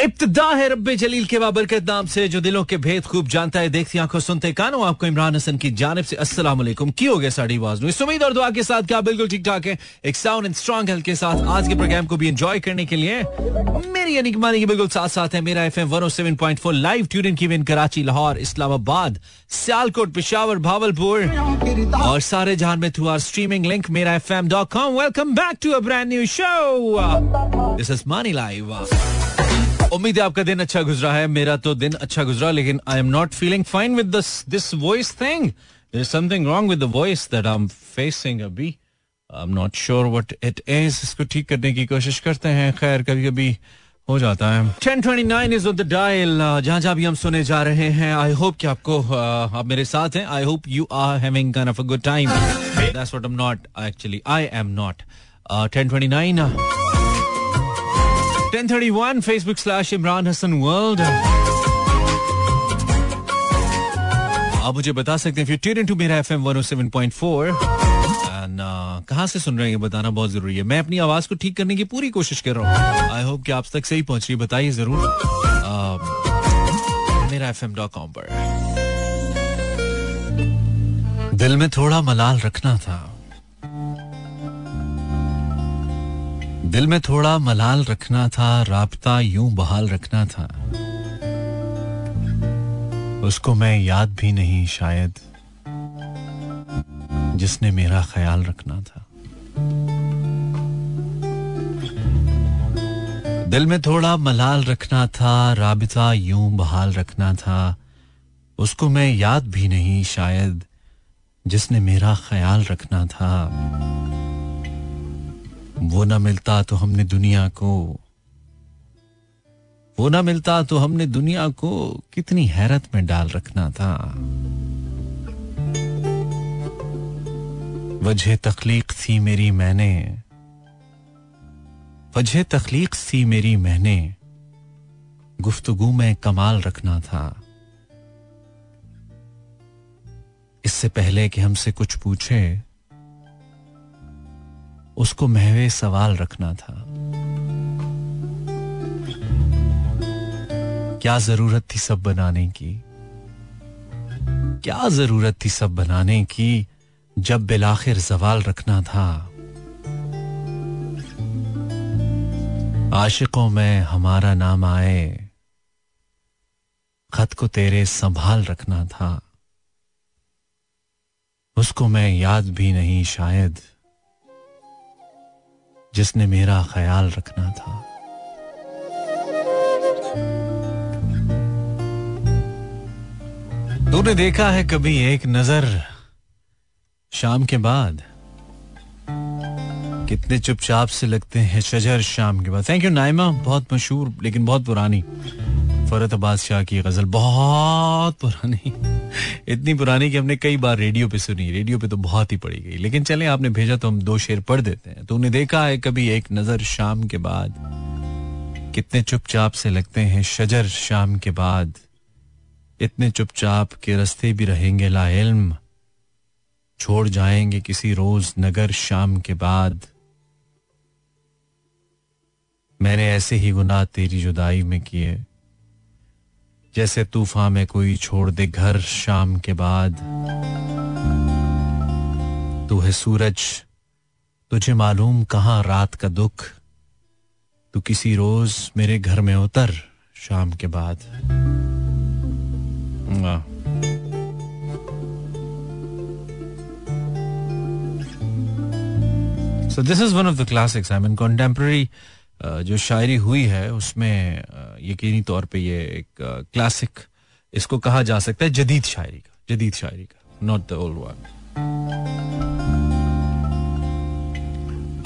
इब्तदा है रब्बे जलील के बाबरकत नाम से, जो दिलों के भेद खूब जानता है, देखती आँखों सुनते कानों, आपको इमरान हसन की जानब से अस्सलाम वालेकुम। की हो गया साड़ी आवाज़ इस उम्मीद और दुआ के साथ क्या बिल्कुल ठीक ठाक है? एक साउंड एंड स्ट्रॉन्ग हेल्थ के साथ आज के प्रोग्राम को भी एंजॉय करने के लिए मेरी यानी मानी की बिल्कुल साथ साथ है मेरा F M one live tune की विन कराची, लाहौर, इस्लामाबाद, सियालकोट, पिशावर, भावलपुर और सारे जहान में थ्रू आर स्ट्रीमिंग लिंक मेरा F welcome back to a brand new show this is Mani live उम्मीद है आपका दिन अच्छा गुजरा है मेरा तो दिन अच्छा गुजरा लेकिन I am not feeling fine with this voice thing there is something wrong with the voice that I am facing अभी. I am not sure what it is इसको ठीक करने की कोशिश करते हैं। खैर कभी कभी हो जाता है। 1029 इज़ ऑन द डायल जहाँ जहाँ भी हम सुने जा रहे हैं आई होप कि आपको uh, आप मेरे साथ हैं। I hope you are having kind of a good time that's what I am not actually I am not 1029 1031 Facebook slash Imran Hassan World. आप मुझे बता सकते हैं ट्यून इनटू मेरा एफएम 107.4 एंड कहाँ से सुन रहे हैं बताना बहुत ज़रूरी है। मैं अपनी आवाज़ को ठीक करने की पूरी कोशिश कर रहा हूँ। आई होप कि आप तक सही पहुँच रही बताइए ज़रूर। मेरा एफ़ एम डॉट कॉम पर। दिल में थोड़ा मलाल रखना था। दिल में थोड़ा मलाल रखना था, राबता यूँ बहाल रखना था। उसको मैं याद भी नहीं शायद, जिसने मेरा ख्याल रखना था। दिल में थोड़ा मलाल रखना था, राबता यूँ बहाल रखना था। उसको मैं याद भी नहीं शायद, जिसने मेरा ख्याल रखना था। वो ना मिलता तो हमने दुनिया को, वो ना मिलता तो हमने दुनिया को कितनी हैरत में डाल रखना था। वजह तखलीक थी मेरी मैंने, वजह तखलीक थी मेरी मैंने, गुफ्तगु में कमाल रखना था। इससे पहले कि हमसे कुछ पूछे उसको महवे सवाल रखना था। क्या ज़रूरत थी सब बनाने की? क्या ज़रूरत थी सब बनाने की जब बिलाखिर सवाल रखना था? आशिकों में हमारा नाम आए, खत को तेरे संभाल रखना था। उसको मैं याद भी नहीं शायद। जिसने मेरा ख्याल रखना था। तूने देखा है कभी एक नज़र शाम के बाद? कितने चुपचाप से लगते हैं शजर शाम के बाद। थैंक यू नाइमा, बहुत मशहूर, लेकिन बहुत पुरानी। फरत अब्बास शाह की गज़ल बहुत पुरानी इतनी पुरानी कि हमने कई बार रेडियो पे सुनी, रेडियो पे तो बहुत ही पड़ी गई। लेकिन चले, आपने भेजा तो हम दो शेर पढ़ देते हैं। तो उन्हें देखा है कभी एक नज़र शाम के बाद। कितने चुपचाप से लगते हैं शजर शाम के बाद। इतने चुपचाप के रस्ते भी रहेंगे ला इल्म छोड़ जाएँगे किसी रोज नगर शाम के बाद। मैंने ऐसे ही गुनाह तेरी जुदाई में किए। जैसे तूफ़ान में कोई छोड़ दे घर शाम के बाद। तू है सूरज, तुझे मालूम कहाँ रात का दुख। तू किसी रोज मेरे घर में उतर शाम के बाद। So this is one of the classics I mean contemporary जो शायरी हुई है, उसमें यकीनी तौर पे ये एक क्लासिक इसको कहा जा सकता है जदीद शायरी का, जदीद शायरी का नॉट द ओल्ड वन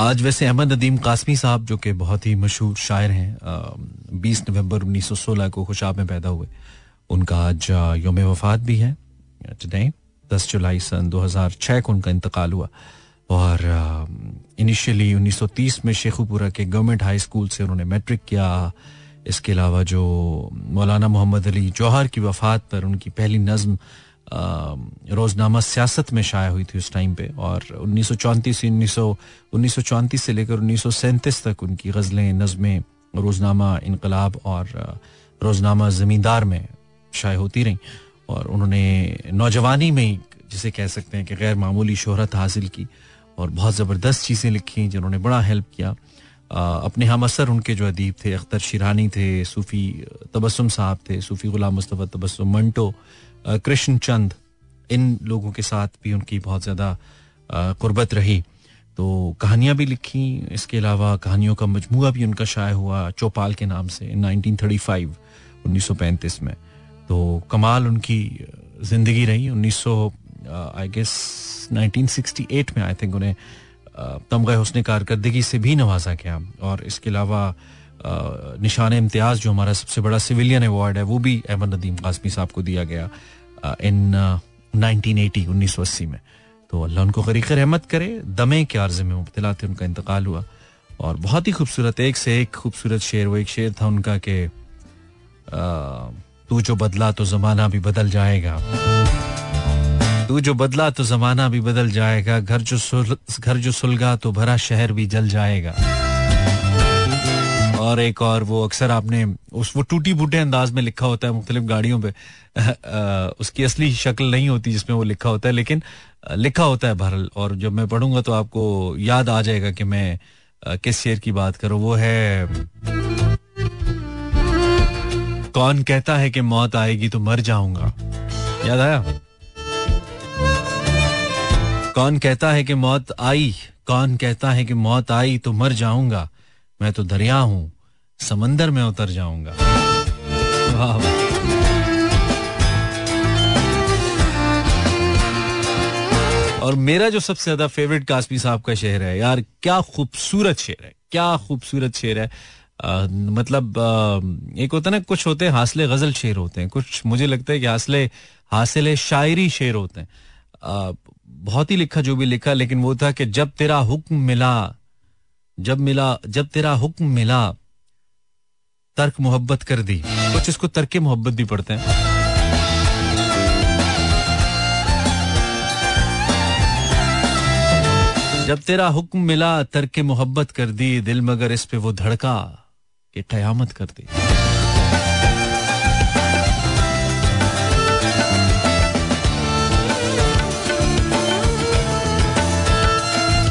आज वैसे अहमद नदीम कासमी साहब, जो कि बहुत ही मशहूर शायर हैं 20 नवंबर 1916 को खुशाब में पैदा हुए, उनका आज योम वफात भी है टुडे 10 जुलाई सन 2006 को उनका इंतकाल हुआ, और इनिशियली 1930 में शेखुपुरा के गवर्नमेंट हाई स्कूल से उन्होंने मैट्रिक किया इसके अलावा जो मौलाना मोहम्मद अली जौहर की वफात पर उनकी पहली नज्म रोजनामा सियासत में शाया हुई थी उस टाइम पे और उन्नीस सौ चौंतीस उन्नीस सौ उन्नीस सौ चौंतीस से लेकर उन्नीस सौ सैंतीस तक उनकी गज़लें नज़में रोज़नामा इनकलाब और रोज़नामा ज़मींदार में शाये होती रहीं और उन्होंने नौजवानी में जिसे कह सकते हैं कि गैर मामूली शोहरत हासिल की और बहुत ज़बरदस्त चीज़ें लिखी जिन्होंने बड़ा हेल्प किया। अपने हम असर उनके जो अदीब थे, अख्तर शिरानी थे, सूफ़ी तबसम साहब थे, सूफ़ी गुलाम मुस्तफ़ा तबसम मंटो कृष्ण चंद इन लोगों के साथ भी उनकी बहुत ज़्यादा कुर्बत रही। तो कहानियाँ भी लिखी, इसके अलावा कहानियों का मजमू भी उनका शाये हुआ चौपाल के नाम से नाइनटीन थर्टी फाइव, उन्नीस सौ पैंतीस में। तो कमाल उनकी ज़िंदगी रही, उन्नीस सौ I guess nineteen sixty eight में आई थिंक उन्हें तमगा हसन कारकर्दगी से भी नवाजा गया। और इसके अलावा निशान इम्तियाज़ जो हमारा सबसे बड़ा सिविलियन अवार्ड है, वो भी अहमद नदीम कासमी साहब को दिया गया इन नाइनटीन एटी, उन्नीस सौ अस्सी में। तो अल्लाह उनको गरीक रहमत करे, दमे के आर्जे में मुबतला थे, उनका इंतकाल हुआ। और बहुत ही खूबसूरत, एक से एक खूबसूरत शेर, वो एक शेर था उनका कि तू जो बदला तो जमाना भी बदल जाएगा। तू जो बदला तो जमाना भी बदल जाएगा, घर जो सुल, घर जो सुलगा तो भरा शहर भी जल जाएगा। और एक और वो अक्सर आपने उस, वो टूटी फूटे अंदाज में लिखा होता है मुख्तलिफ़ गाड़ियों पे। उसकी असली शक्ल नहीं होती जिसमें वो लिखा होता है, लेकिन लिखा होता है बहरल और जब मैं पढ़ूँगा तो आपको याद आ जाएगा कि मैं किस शेर की बात करूँ। वो है, कौन कहता है कि मौत आएगी तो मर जाऊँगा। याद आया? कौन कहता है कि मौत आई? कौन कहता है कि मौत आई? तो मर जाऊँगा। मैं तो दरिया हूँ समंदर में उतर जाऊँगा। और मेरा जो सबसे ज़्यादा फेवरेट कासमी साहब का शेर है यार क्या खूबसूरत शेर है क्या खूबसूरत शेर है। आ, मतलब आ, एक होता है ना कुछ होते हैं हासले गज़ल शेर होते हैं कुछ मुझे लगता है कि हासले हासिल शायरी शेर होते हैं। बहुत ही लिखा जो भी लिखा, लेकिन वो था कि जब तेरा हुक्म मिला, जब मिला, जब तेरा हुक्म मिला, तर्क मोहब्बत कर दी। कुछ इसको तर्क मोहब्बत भी पढ़ते हैं। जब तेरा हुक्म मिला, तर्क मोहब्बत कर दी, दिल मगर इस पे वो धड़का कि कयामत कर दी।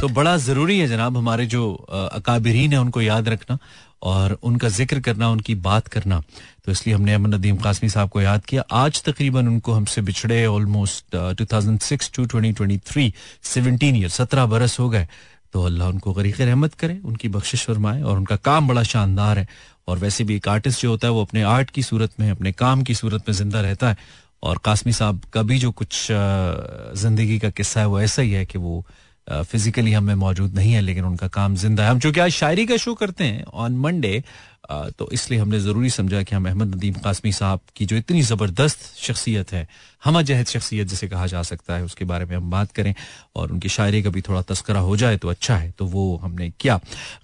तो बड़ा ज़रूरी है जनाब हमारे जो अकाबरीन है, उनको याद रखना और उनका ज़िक्र करना, उनकी बात करना। तो इसलिए हमने अमन नदीम कासमी साहब को याद किया। आज तकरीबन उनको हमसे बिछड़े almost two thousand six to twenty twenty three seventeen year सत्रह बरस हो गए। तो अल्लाह उनको गरीक रहमत करे, उनकी बख्शिश फरमाए और उनका काम बड़ा शानदार है। और वैसे भी एक आर्टिस्ट जो होता है, वो अपने आर्ट की सूरत में, अपने काम की सूरत में ज़िंदा रहता है। और कासमी साहब का भी जो कुछ ज़िंदगी का किस्सा है, वो ऐसा ही है कि वो फिजिकली हमें मौजूद नहीं है, लेकिन उनका काम ज़िंदा है। हम चूँकि आज शायरी का शो करते हैं ऑन मंडे तो इसलिए हमने ज़रूरी समझा कि हम अहमद नदीम कासमी साहब की जो इतनी ज़बरदस्त शख्सियत है हम जहद शख्सियत जिसे कहा जा सकता है, उसके बारे में हम बात करें और उनकी शायरी का भी थोड़ा तस्करा हो जाए तो अच्छा है तो वो हमने किया।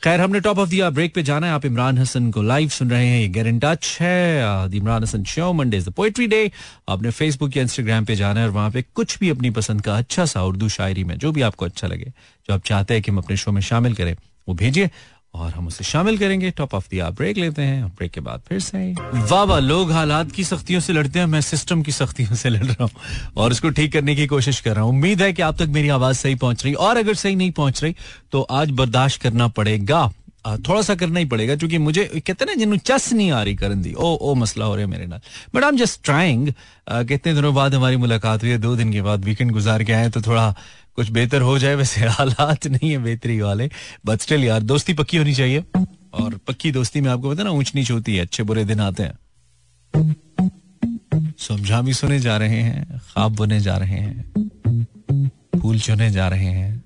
खैर, हमने टॉप ऑफ़ दिया ब्रेक पे जाना है। आप इमरान हसन को लाइव सुन रहे हैं, ये गेर इन है। Imran Hasan show Monday is the poetry day आपने फेसबुक या इंस्टाग्राम पे जाना है और वहाँ पे कुछ भी अपनी पसंद का अच्छा सा उर्दू शायरी में, जो भी आपको अच्छा लगे, जो आप चाहते हैं कि हम अपने शो में शामिल करें, वो भेजिए। और हम उसे शामिल करेंगे। टॉप ऑफ़ दिया ब्रेक लेते हैं ब्रेक के बाद फिर से। वाह वाह लोग हालात की सख्तियों से लड़ते हैं, मैं सिस्टम की सख्तियों से लड़ रहा हूँ और उसको ठीक करने की कोशिश कर रहा हूँ। उम्मीद है कि आप तक मेरी आवाज़ सही पहुँच रही और अगर सही नहीं पहुँच रही तो आज बर्दाश्त करना पड़ेगा। थोड़ा सा करना ही पड़ेगा क्योंकि मुझे, कहते ना जिन्होंने चस नहीं आ रही करन दी। ओ ओ, मसला हो रहा है मेरे नाल। But I am just trying कितने दिनों बाद हमारी मुलाकात हुई है, दो दिन के बाद वीकेंड गुजार के आए तो थोड़ा कुछ बेहतर हो जाए, वैसे हालात नहीं है बेहतरी वाले बट स्टिल यार, दोस्ती पक्की होनी चाहिए। और पक्की दोस्ती में आपको पता ना, ऊंच नीच होती है, अच्छे बुरे दिन आते हैं। समझा भी सुने जा रहे हैं खाब बने जा रहे हैं, फूल चुने जा रहे हैं।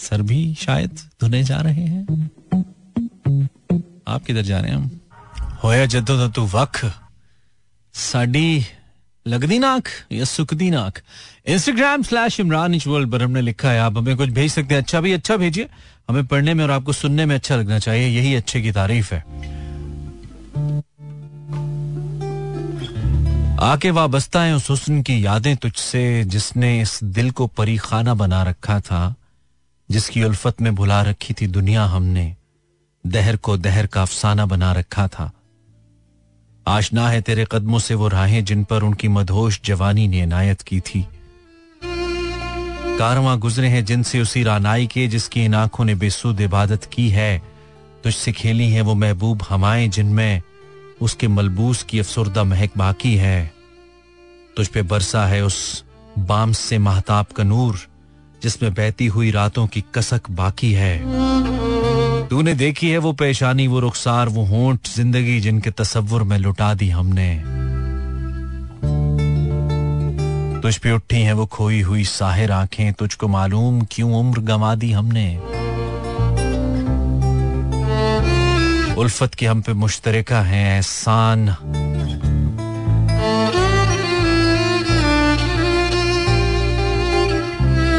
सर भी शायद धुने जा रहे हैं। आप किधर जा रहे हैं? हम? होया जदों तू वख साडी लगदी नाक या सुखदी नाक इंस्टाग्राम स्लैश इमरान इजवल पर हमने लिखा है, आप हमें कुछ भेज सकते हैं। अच्छा भी अच्छा भेजिए। हमें पढ़ने में और आपको सुनने में अच्छा लगना चाहिए। यही अच्छे की तारीफ़ है। आके वाबस्ता है उस हुस्न की यादें तुझसे, जिसने इस दिल को परी खाना बना रखा था, जिसकी उल्फत में भुला रखी थी दुनिया हमने। दहर को दहर का अफसाना बना रखा था। आशना है तेरे कदमों से वो राहें जिन पर उनकी मधोश जवानी ने इनायत की थी। कारवां गुजरे हैं जिनसे उसी रानाई के जिसकी इन आँखों ने बेसुद इबादत की है। तुझसे खेली है वो महबूब हमाएँ जिनमें उसके मलबूस की अफसरदा महक बाकी है। तुझ पे बरसा है उस बाम से महताब का नूर जिसमें बहती हुई रातों की कसक बाकी है। तूने देखी है वो पेशानी, वो रुखसार, वो होंठ ज़िंदगी जिनके तस्वुर में लुटा दी हमने। तुझ पे उठी है वो खोई हुई साहिर आँखें, तुझको मालूम क्यों उम्र गंवा दी हमने। उल्फत की हम पे मुश्तरका है, एहसान।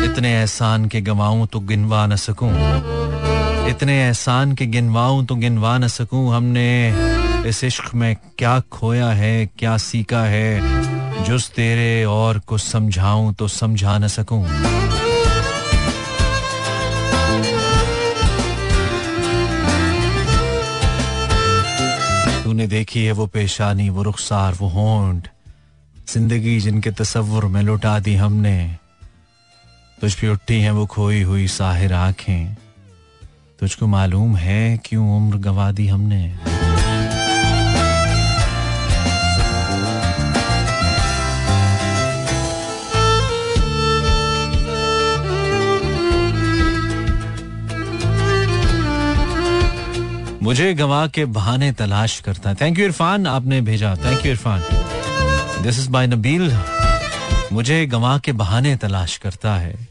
इतने एहसान के गवाऊं तो गिनवा न सकूँ। इतने एहसान के गिनवाऊं तो गिनवा न सकूँ। हमने इस इश्क में क्या खोया है, क्या सीखा है? जुस तेरे और को समझाऊं तो समझा न सकूँ। तूने देखी है वो पेशानी, वो रुखसार, वो होंठ। ज़िंदगी जिनके तस्वुर में लुटा दी हमने, तुझ पे उठी हैं वो खोई हुई साहिर आँखें। तुझको मालूम है क्यों उम्र गवा दी हमने? मुझे गवा के बहाने तलाश करता थैंक यू इरफान, आपने भेजा। Thank you Irfan. This is by Nabeel मुझे गवा के बहाने तलाश करता है।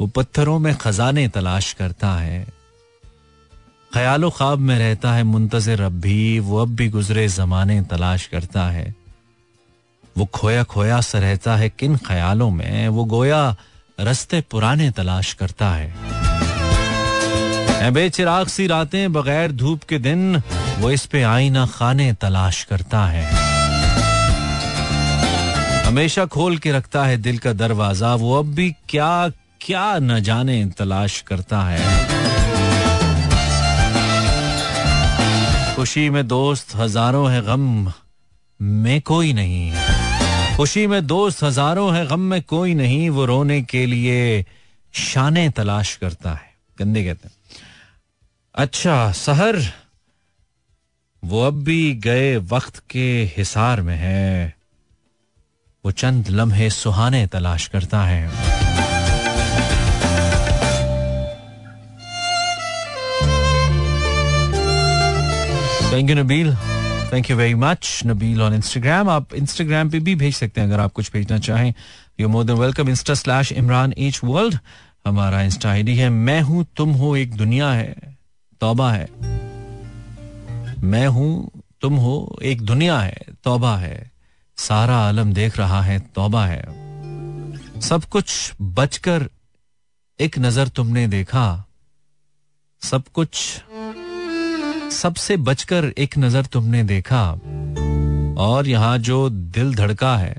वो पत्थरों में खजाने तलाश करता है। ख्यालो ख्वाब में रहता है मुंतजर अब भी, वो अब भी गुजरे जमाने तलाश करता है। वो खोया खोया सा रहता है किन ख्यालों में, वो गोया रस्ते पुराने तलाश करता है। बेचिराग सी रातें बगैर धूप के दिन, वो इस पे आईना खाने तलाश करता है। हमेशा खोल के रखता है दिल का दरवाज़ा, वो अब भी क्या क्या न जाने तलाश करता है। खुशी में दोस्त हज़ारों है गम में कोई नहीं। खुशी में दोस्त हज़ारों है गम में कोई नहीं, वो रोने के लिए शाने तलाश करता है। गंदे कहते हैं। अच्छा सहर, वो अब भी गए वक्त के हिसार में है। वो चंद लम्हे सुहाने तलाश करता है। Thank you Nabeel thank you very much Nabeel on Instagram आप इंस्टाग्राम पे भी भेज सकते हैं अगर आप कुछ भेजना चाहें। You more than welcome insta slash Imran H world हमारा इंस्टा आईडी है। मैं हूँ, तुम हो, एक दुनिया है। तौबा है। मैं हूँ, तुम हो, एक दुनिया है। तौबा है। सारा आलम देख रहा है। तौबा है। सब कुछ बचकर एक नज़र तुमने देखा। सब कुछ सबसे बचकर एक नज़र तुमने देखा, और यहाँ जो दिल धड़का है,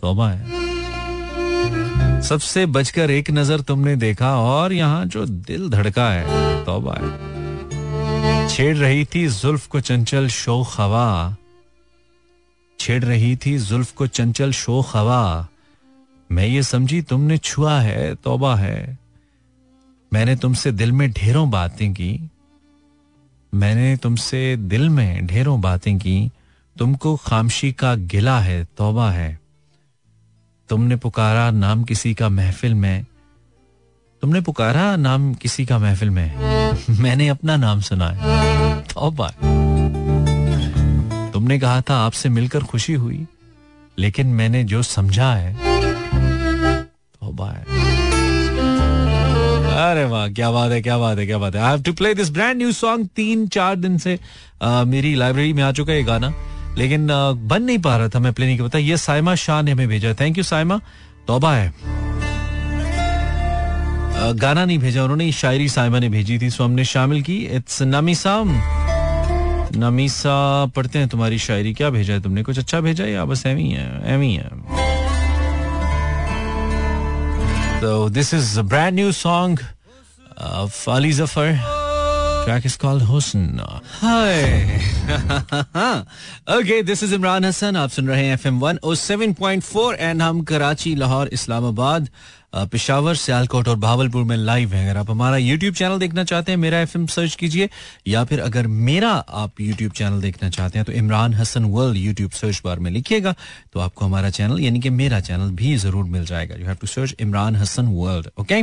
तौबा है। सबसे बचकर एक नज़र तुमने देखा, और यहाँ जो दिल धड़का है, तौबा है। छेड़ रही थी जुल्फ को चंचल शो हवा छेड़ रही थी जुल्फ को चंचल शो हवा मैं ये समझी तुमने छुआ है, तौबा है। मैंने तुमसे दिल में ढेरों बातें की मैंने तुमसे दिल में ढेरों बातें की, तुमको खामशी का गिला है, तोबा है। तुमने पुकारा नाम किसी का महफिल में, तुमने पुकारा नाम किसी का महफिल में। मैंने अपना नाम सुना है, तौबा तुमने कहा था आपसे मिलकर खुशी हुई, लेकिन मैंने जो समझा है, तौबा है। अरे वाह क्या बात है क्या बात है क्या बात है। I have to play this brand new song तीन चार दिन से आ, मेरी लाइब्रेरी में आ चुका है गाना। लेकिन बन नहीं पा रहा था मैं प्ले नहीं पता। ये साइमा शाह ने हमें भेजा थैंक यू साइमा। तोबा है। गाना नहीं भेजा उन्होंने शायरी साइमा ने भेजी थी सो हमने शामिल की। इट्स नमीसा नमीसा पढ़ते हैं तुम्हारी शायरी। क्या भेजा है तुमने? कुछ अच्छा भेजा या बस एवी है एवी है? तो this is brand new song of Ali Zafar track is called Husn. Hi. okay, this is Imran Hassan. आप सुन रहे हैं FM 107.4 एंड हम कराची लाहौर इस्लामाबाद पिशावर, सियालकोट और भावलपुर में लाइव है। अगर आप हमारा यूट्यूब चैनल देखना चाहते हैं, मेरा एफएम सर्च कीजिए, या फिर अगर मेरा आप यूट्यूब चैनल देखना चाहते हैं तो Imran Hasan world YouTube search bar में लिखिएगा तो आपको हमारा चैनल यानी कि मेरा चैनल भी ज़रूर मिल जाएगा। You have to search Imran Hasan world okay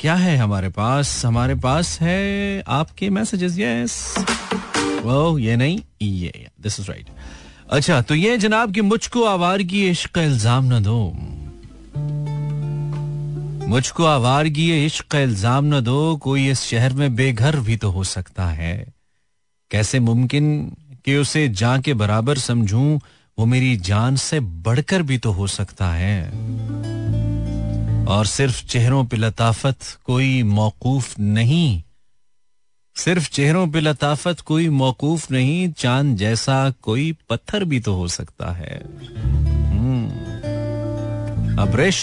क्या है हमारे पास? हमारे पास है आपके मैसेजेस यस वो ये नहीं, ये दिस इज़ राइट अच्छा तो ये जनाब कि मुझको आवार की इश्क का इल्ज़ाम ना दो। मुझको आवारगी इश्क का इल्ज़ाम न दो, कोई इस शहर में बेघर भी तो हो सकता है। कैसे मुमकिन कि उसे जान के बराबर समझूं, वो मेरी जान से बढ़कर भी तो हो सकता है। और सिर्फ़ चेहरों पे लताफत कोई मौकूफ नहीं। सिर्फ़ चेहरों पे लताफत कोई मौकूफ नहीं, चाँद जैसा कोई पत्थर भी तो हो सकता है। हम्म। अब्रिश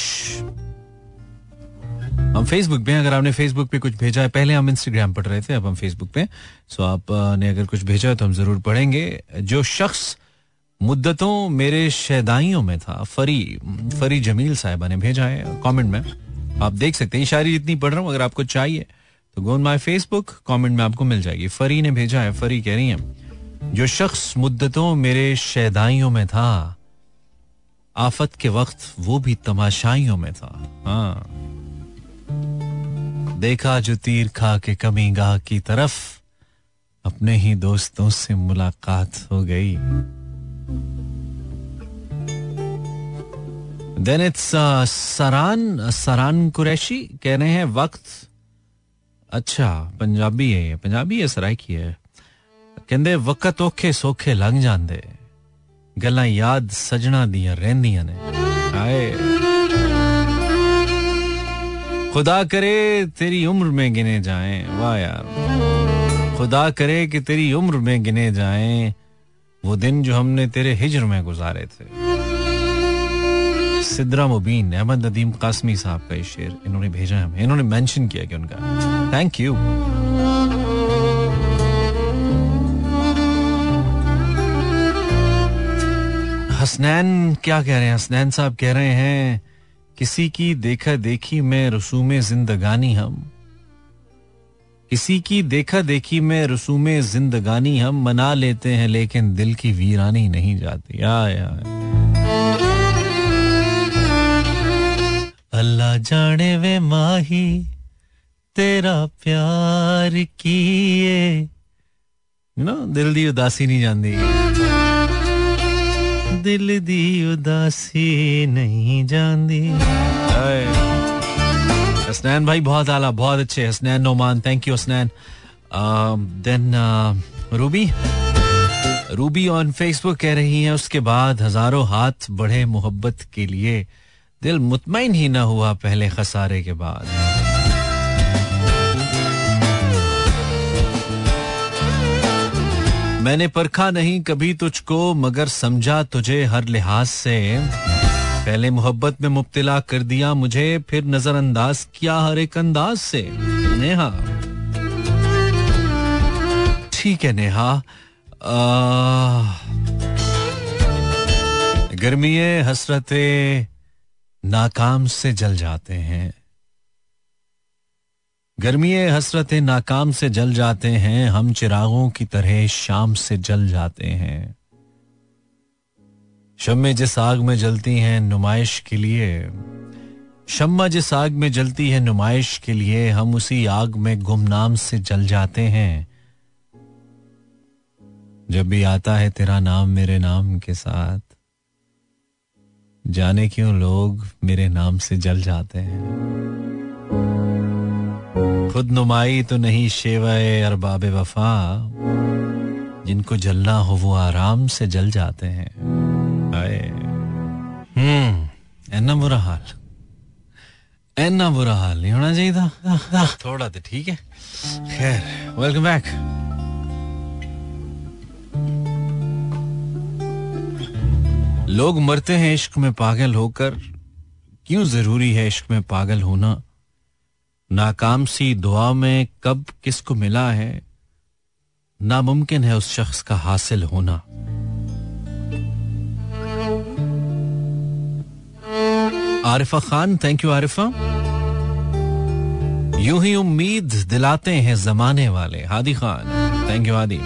हम फेसबुक पे अगर आपने फेसबुक पे कुछ भेजा है, पहले हम इंस्टाग्राम पढ़ रहे थे अब हम फेसबुक पे सो आपने अगर कुछ भेजा है तो हम ज़रूर पढ़ेंगे। जो शख्स मुद्दतों मेरे शैदाइयों में था, फरी फरी जमील साहिबा ने भेजा है कमेंट में। आप देख सकते हैं शायरी इतनी पढ़ रहा हूँ, अगर आपको चाहिए तो गो माई फेसबुक कमेंट में आपको मिल जाएगी। फरी ने भेजा है, फरी कह रही है, जो शख्स मुद्दतों मेरे शैदाइयों में था, आफत के वक्त वो भी तमाशाइयों में था। हाँ। देखा जो तीर खा के कमी गाह की तरफ अपने ही दोस्तों से मुलाकात हो गई देन इट्स सरान सरान कुरैशी कह रहे हैं वक्त अच्छा पंजाबी है ये पंजाबी है सराइकी है कहते वक्त औखे सौखे लंघ जाते गल्ला याद सजना दिया ਰਹਿੰਦੀਆਂ ने आए खुदा करे तेरी उम्र में गिने जाएँ। वाह यार। खुदा करे कि तेरी उम्र में गिने जाएँ। वो दिन जो हमने तेरे हिजर में गुजारे थे। सिद्रा मुबीन, अहमद नदीम कासमी साहब का ये शेर इन्होंने भेजा हमें। इन्होंने मेंशन किया कि उनका। थैंक यू हसनैन, क्या कह रहे हैं? हसनैन साहब कह रहे हैं किसी की देखा देखी में रसूम जिंदगानी हम। किसी की देखा देखी में रसूम जिंदगानी हम। मना लेते हैं लेकिन दिल की वीरानी नहीं जाती। या, या। अल्लाह जाने वे माही तेरा प्यार किए। ना दिल दी उदासी नहीं जाती दिल दी उदासी नहीं जानती। हसनैन भाई, बहुत आला, बहुत अच्छे। Hasnain Noman thank you Hasnain. Then Ruby. Ruby on Facebook कह रही है, उसके बाद हज़ारों हाथ बढ़े मोहब्बत के लिए। दिल मुतमिन ही ना हुआ पहले खसारे के बाद। मैंने परखा नहीं कभी तुझको, मगर समझा तुझे हर लिहाज से। पहले मोहब्बत में मुब्तला कर दिया मुझे, फिर नजरअंदाज किया हर एक अंदाज से। नेहा। ठीक है, नेहा। गर्मी हसरते नाकाम से जल जाते हैं। गर्मी हसरत नाकाम से जल जाते हैं, हम चिरागों की तरह शाम से जल जाते हैं। शम्मे जिस आग में जलती हैं नुमाइश के लिए, शम्मा जिस आग में जलती है नुमाइश के लिए, हम उसी आग में गुमनाम से जल जाते हैं। जब भी आता है तेरा नाम मेरे नाम के साथ, जाने क्यों लोग मेरे नाम से जल जाते हैं? खुद नुमाई तो नहीं शेवाए अरबाब वफा। जिनको जलना हो वो आराम से जल जाते हैं। हम्म। एना बुरा हाल। एना बुरा हाल नहीं होना चाहिए था? थोड़ा तो ठीक है। खैर वेलकम बैक लोग मरते हैं इश्क में पागल होकर। क्यों ज़रूरी है इश्क में पागल होना? नाकाम सी दुआ में कब किसको मिला है? नामुमकिन है उस शख्स का हासिल होना। Arifa Khan thank you Arifa. यूँ ही उम्मीद दिलाते हैं जमाने वाले। Hadi Khan thank you Hadi.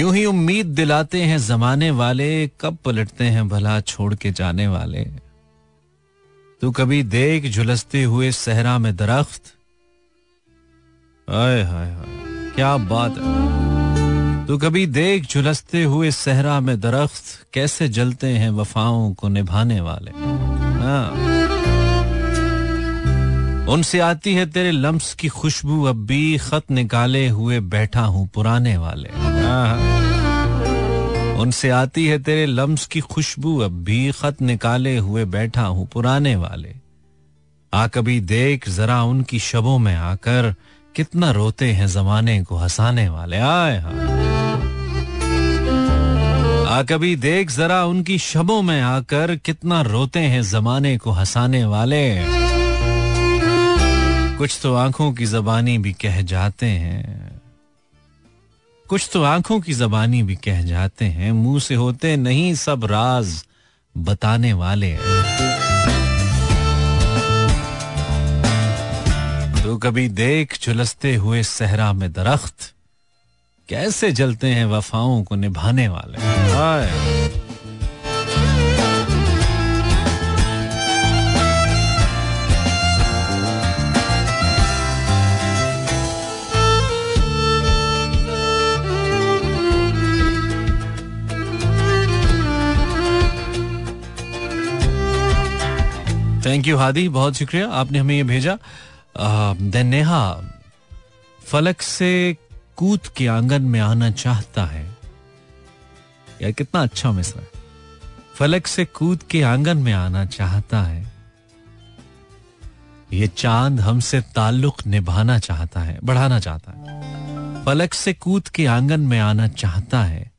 यूँ ही उम्मीद दिलाते हैं जमाने वाले, कब पलटते हैं भला छोड़ के जाने वाले। तू कभी देख झुलसते हुए सहरा में दरख्त? आय हाय हाय, क्या बात है। तू कभी देख झुलसते हुए सहरा में दरख्त? कैसे जलते हैं वफाओं को निभाने वाले? हाँ। उनसे आती है तेरे लम्स की खुशबू, अब भी खत निकाले हुए बैठा हूँ पुराने वाले। हाँ। उनसे आती है तेरे लम्स की खुशबू, अब भी खत निकाले हुए बैठा हूँ पुराने वाले। आ कभी देख जरा उनकी शबों में आकर, कितना रोते हैं जमाने को हंसाने वाले। आए हाँ आ कभी देख जरा उनकी शबों में आकर, कितना रोते हैं जमाने को हंसाने वाले। कुछ तो आँखों की जबानी भी कह जाते हैं। कुछ तो आँखों की जबानी भी कह जाते हैं। मुँह से होते नहीं, सब राज बताने वाले तो कभी देख झुलसते हुए सहरा में दरख्त, कैसे जलते हैं वफाओं को निभाने वाले हाय। थैंक यू हादी बहुत शुक्रिया। आपने हमें ये भेजा। देन नेहा, फलक से कूद के आँगन में आना चाहता है। यार, कितना अच्छा मिसरा है। फलक से कूद के आँगन में आना चाहता है। ये चाँद हमसे ताल्लुक निभाना चाहता है, बढ़ाना चाहता है। फलक से कूद के आँगन में आना चाहता है।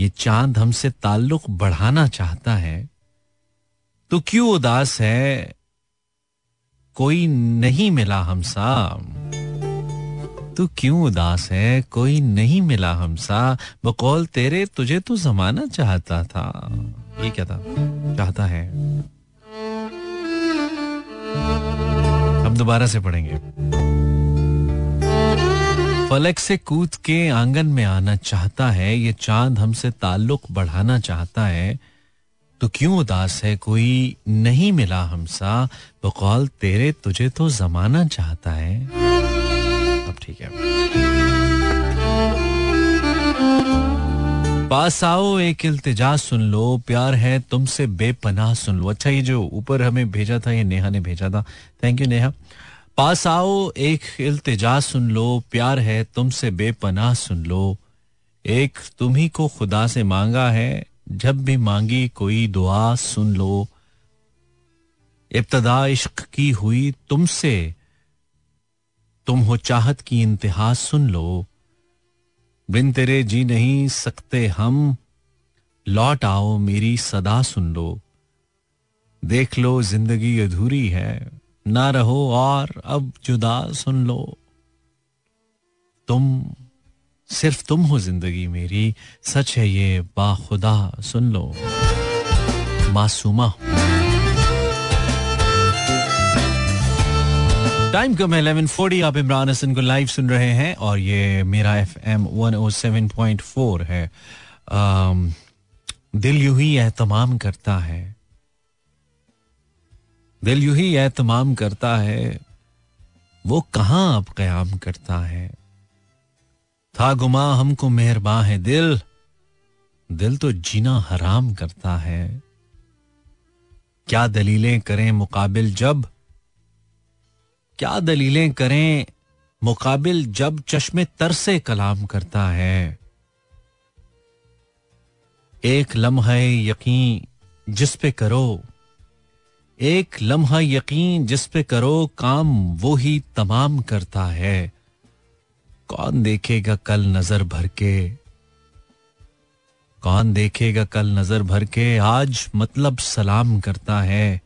ये चाँद हमसे ताल्लुक बढ़ाना चाहता है। तो क्यों उदास है? कोई नहीं मिला हमसा तू क्यों उदास है? कोई नहीं मिला हमसा बकौल तेरे, तुझे तो जमाना चाहता था। ये क्या था? चाहता है। हम दोबारा से पढ़ेंगे। फलक से कूद के आँगन में आना चाहता है। ये चाँद हमसे ताल्लुक बढ़ाना चाहता है। तो क्यों उदास है? कोई नहीं मिला हमसा। बकौल, तेरे तुझे तो जमाना चाहता है। अब ठीक है। पास आओ, एक इल्तिजा सुन लो। प्यार है तुमसे, बेपनाह सुन लो। अच्छा ये जो ऊपर हमें भेजा था, ये नेहा ने भेजा था। Thank you Neha. पास आओ, एक इल्तिजा सुन लो। प्यार है तुमसे, बेपनाह सुन लो। एक तुम्ही को खुदा से मांगा है। जब भी मांगी कोई दुआ सुन लो। इब्तदा इश्क की हुई तुमसे। तुम हो चाहत की इंतहा सुन लो। बिन तेरे जी नहीं सकते हम। लौट आओ मेरी सदा सुन लो। देख लो ज़िंदगी अधूरी है। ना रहो और अब जुदा सुन लो। तुम सिर्फ़ तुम हो ज़िंदगी मेरी सच है ये बाखुदा सुन लो। मासूमा टाइम कम है इलेवन फोर्टी आप इमरान हसन को लाइव सुन रहे हैं और ये मेरा F M one O seven point four है। आम, दिल यू ही एहतमाम करता है। दिल यू ही एहतमाम करता है वो कहाँ अब कयाम करता है? था गुमा, हमको मेहरबान है दिल। दिल तो जीना हराम करता है। क्या दलीलें करें मुकाबिल जब? क्या दलीलें करें मुकाबिल जब चश्मे तर से कलाम करता है? एक लम्हा यकीन जिस पे करो। एक लम्हा यकीन जिस पे करो, काम वो ही तमाम करता है। कौन देखेगा कल नज़र भर के? कौन देखेगा कल नज़र भर के? आज मतलब सलाम करता है।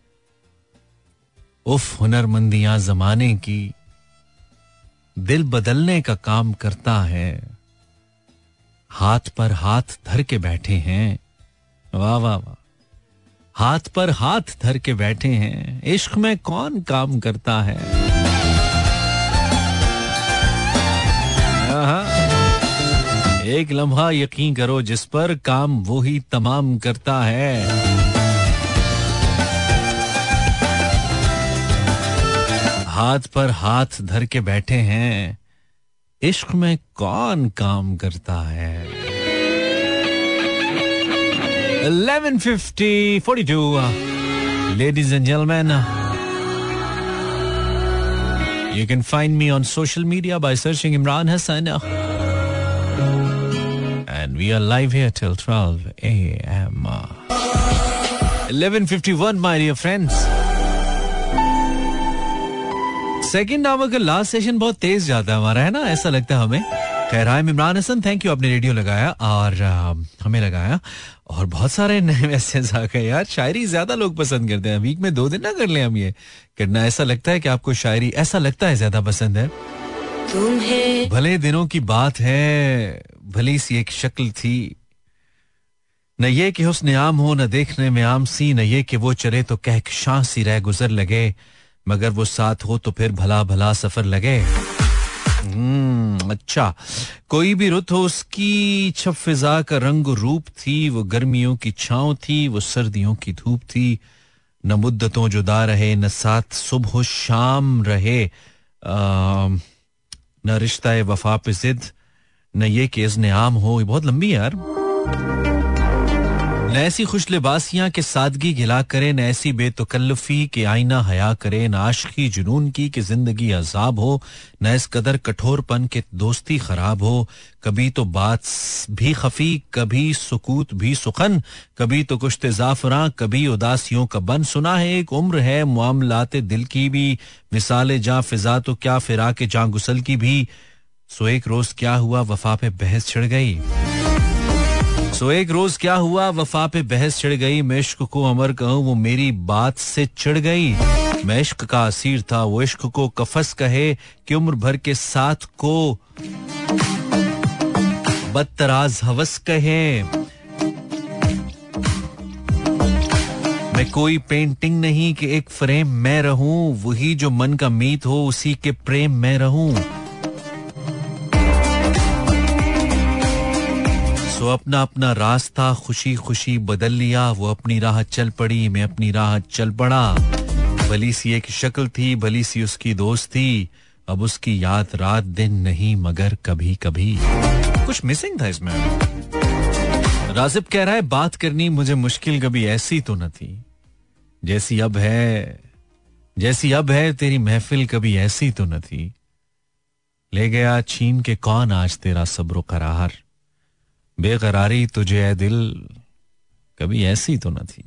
उफ, हुनरमंदियाँ जमाने की। दिल बदलने का काम करता है। हाथ पर हाथ धर के बैठे हैं। वाह वाह वाह। हाथ पर हाथ धर के बैठे हैं। इश्क में कौन काम करता है? एक लम्हा यकीन करो, जिस पर काम वो ही तमाम करता है। हाथ पर हाथ धर के बैठे हैं। इश्क में कौन काम करता है? 1150 42 ladies and gentlemen you can find me on social media by searching Imran Hassan and we are live here till 12 a.m. 1151 my dear friends second hour का लास्ट सेशन बहुत तेज जाता है हमारा है ना ऐसा लगता है हमें खैर hi Imran Hasan thank you आपने रेडियो लगाया और हमें लगाया और बहुत सारे नए मैसेज आ गए यार। शायरी ज़्यादा लोग पसंद करते हैं। वीक में दो दिन ना कर ले हम ये। करना ऐसा लगता है कि आपको शायरी ऐसा लगता है ज़्यादा पसंद है? भले दिनों की बात है भली सी एक शक्ल थी। न ये कि उसने आम हो न देखने में आम सी न ये कि वो चले तो कह सी रह गुजर लगे मगर वो साथ हो तो फिर भला भला सफ़र लगे। अच्छा। कोई भी रुत हो, उसकी छप फिजा का रंग रूप थी, वो गर्मियों की छाव थी, वो सर्दियों की धूप थी। न मुद्दतों जुदा रहे, न साथ सुबह शाम रहे। न रिश्ता वफा पे जिद, न ये कि इज़्न आम हो। ये बहुत लंबी यार। न ऐसी खुश लिबासियाँ के सादगी गिला करे, न ऐसी बेतकल्लफी के आईना हया करे, न आशकी जुनून की कि ज़िंदगी अजाब हो, न इस कदर कठोरपन के दोस्ती खराब हो। कभी तो बात भी खफी, कभी सुकूत भी सुखन, कभी तो कुश्त जाफरा, कभी उदासियों का बन। सुना है एक उम्र है मामलाते दिल की भी, मिसाल जा फिजा तो क्या फिरा के जा गुसल की भी। सो एक रोज क्या हुआ, वफा पे बहस छिड़ गई। सो एक रोज क्या हुआ? वफा पे बहस चढ़ गई। मैं इश्क को अमर कहूँ, वो मेरी बात से चढ़ गई। मैं इश्क का असीर था। वो इश्क को कफस कहे कि उम्र भर के साथ को बदतराज हवस कहे। मैं कोई पेंटिंग नहीं कि एक फ्रेम मैं रहूँ। वही जो मन का मीत हो, उसी के प्रेम में रहूँ। सो अपना अपना रास्ता खुशी खुशी बदल लिया। वो अपनी राह चल पड़ी, मैं अपनी राह चल पड़ा। भली सी एक शक्ल थी, भली सी उसकी दोस्त थी। अब उसकी याद रात दिन नहीं, मगर कभी कभी कुछ मिसिंग था इसमें। राजिब कह रहा है, बात करनी मुझे मुश्किल कभी ऐसी तो न थी। जैसी अब है, जैसी अब है, तेरी महफिल कभी ऐसी तो न थी। ले गया छीन के कौन आज तेरा सब्र करार बेकरारी तुझे है दिल, कभी ऐसी तो न थी।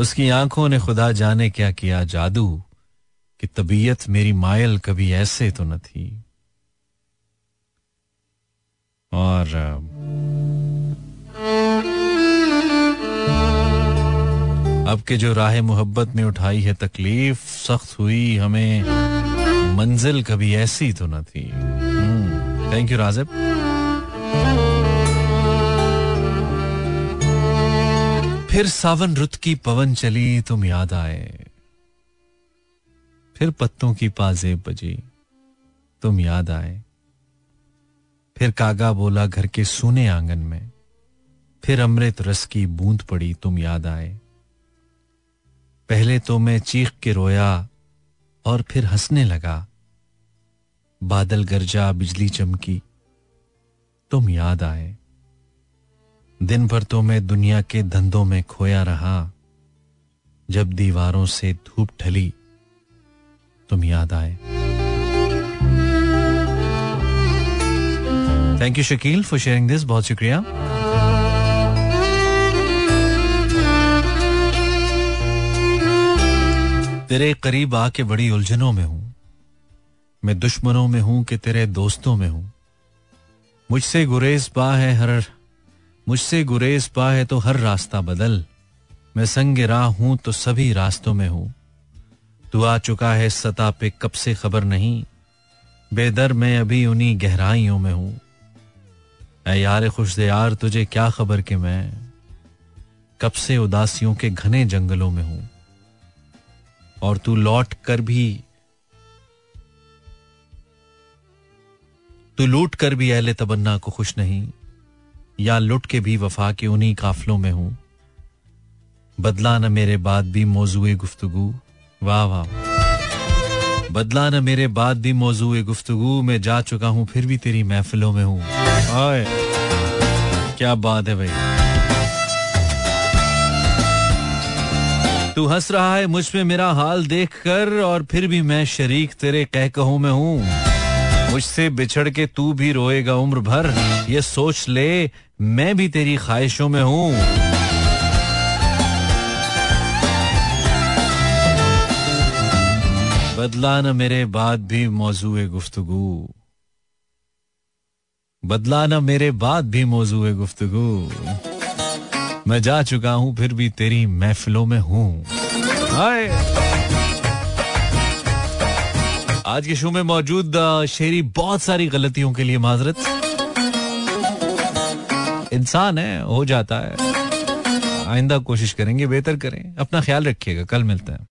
उसकी आँखों ने खुदा जाने क्या किया, जादू, कि तबीयत मेरी मायल कभी ऐसे तो न थी। और अब के जो राह मोहब्बत में उठाई है, तकलीफ़ सख्त हुई, हमें मंजिल कभी ऐसी तो न थी। थैंक यू राजिब फिर सावन रुत की पवन चली, तुम याद आए। फिर पत्तों की पाजेब बजी, तुम याद आए। फिर कागा बोला घर के सूने आँगन में, फिर अमृत रस की बूंद पड़ी, तुम याद आए। पहले तो मैं चीख के रोया, और फिर हंसने लगा बादल गरजा, बिजली चमकी। तुम याद आए। दिन भर तो मैं दुनिया के धंधों में खोया रहा। जब दीवारों से धूप ढली, तुम याद आए। Thank you Shakeel for sharing this बहुत शुक्रिया। तेरे करीब आके बड़ी उलझनों में हूँ। मैं दुश्मनों में हूँ कि तेरे दोस्तों में हूँ। मुझसे गुरेज पा है हर मुझसे गुरेज पा है तो हर रास्ता बदल। मैं संग राह हूँ तो सभी रास्तों में हूँ। तू आ चुका है सता पे कब से खबर नहीं। बेदर मैं अभी उन्हीं गहराइयों में हूँ। ऐ यार खुश तुझे क्या खबर कि मैं कब से उदासियों के घने जंगलों में हूँ? और तू लौट कर भी तू लूट कर भी अहले तबन्ना को खुश नहीं या लुट के भी वफा के उन्हीं काफलों में हूँ। बदला न मेरे बाद भी मौजूए गुफ्तगु। वाह वाह बदला न मेरे बाद भी मौजूए गुफ्तगु। में जा चुका हूँ फिर भी तेरी महफिलों में हूँ। क्या बात है भाई। तू हंस रहा है मुझ पे मेरा हाल देख कर और फिर भी मैं शरीक तेरे कह कहूँ में हूँ। मुझसे बिछड़ के तू भी रोएगा उम्र भर। ये सोच ले, मैं भी तेरी ख्वाहिशों में हूँ। बदला न मेरे बाद भी मौजू गुफ्तगु। बदला न मेरे बाद भी मौजू गुफ्तगु। मैं जा चुका हूँ, फिर भी तेरी महफिलों में हूँ। आज के शो में मौजूद शेरी बहुत सारी गलतियों के लिए माजरत। इंसान है, हो जाता है। आइंदा कोशिश करेंगे, बेहतर करें। अपना ख्याल रखिएगा, कल मिलते हैं।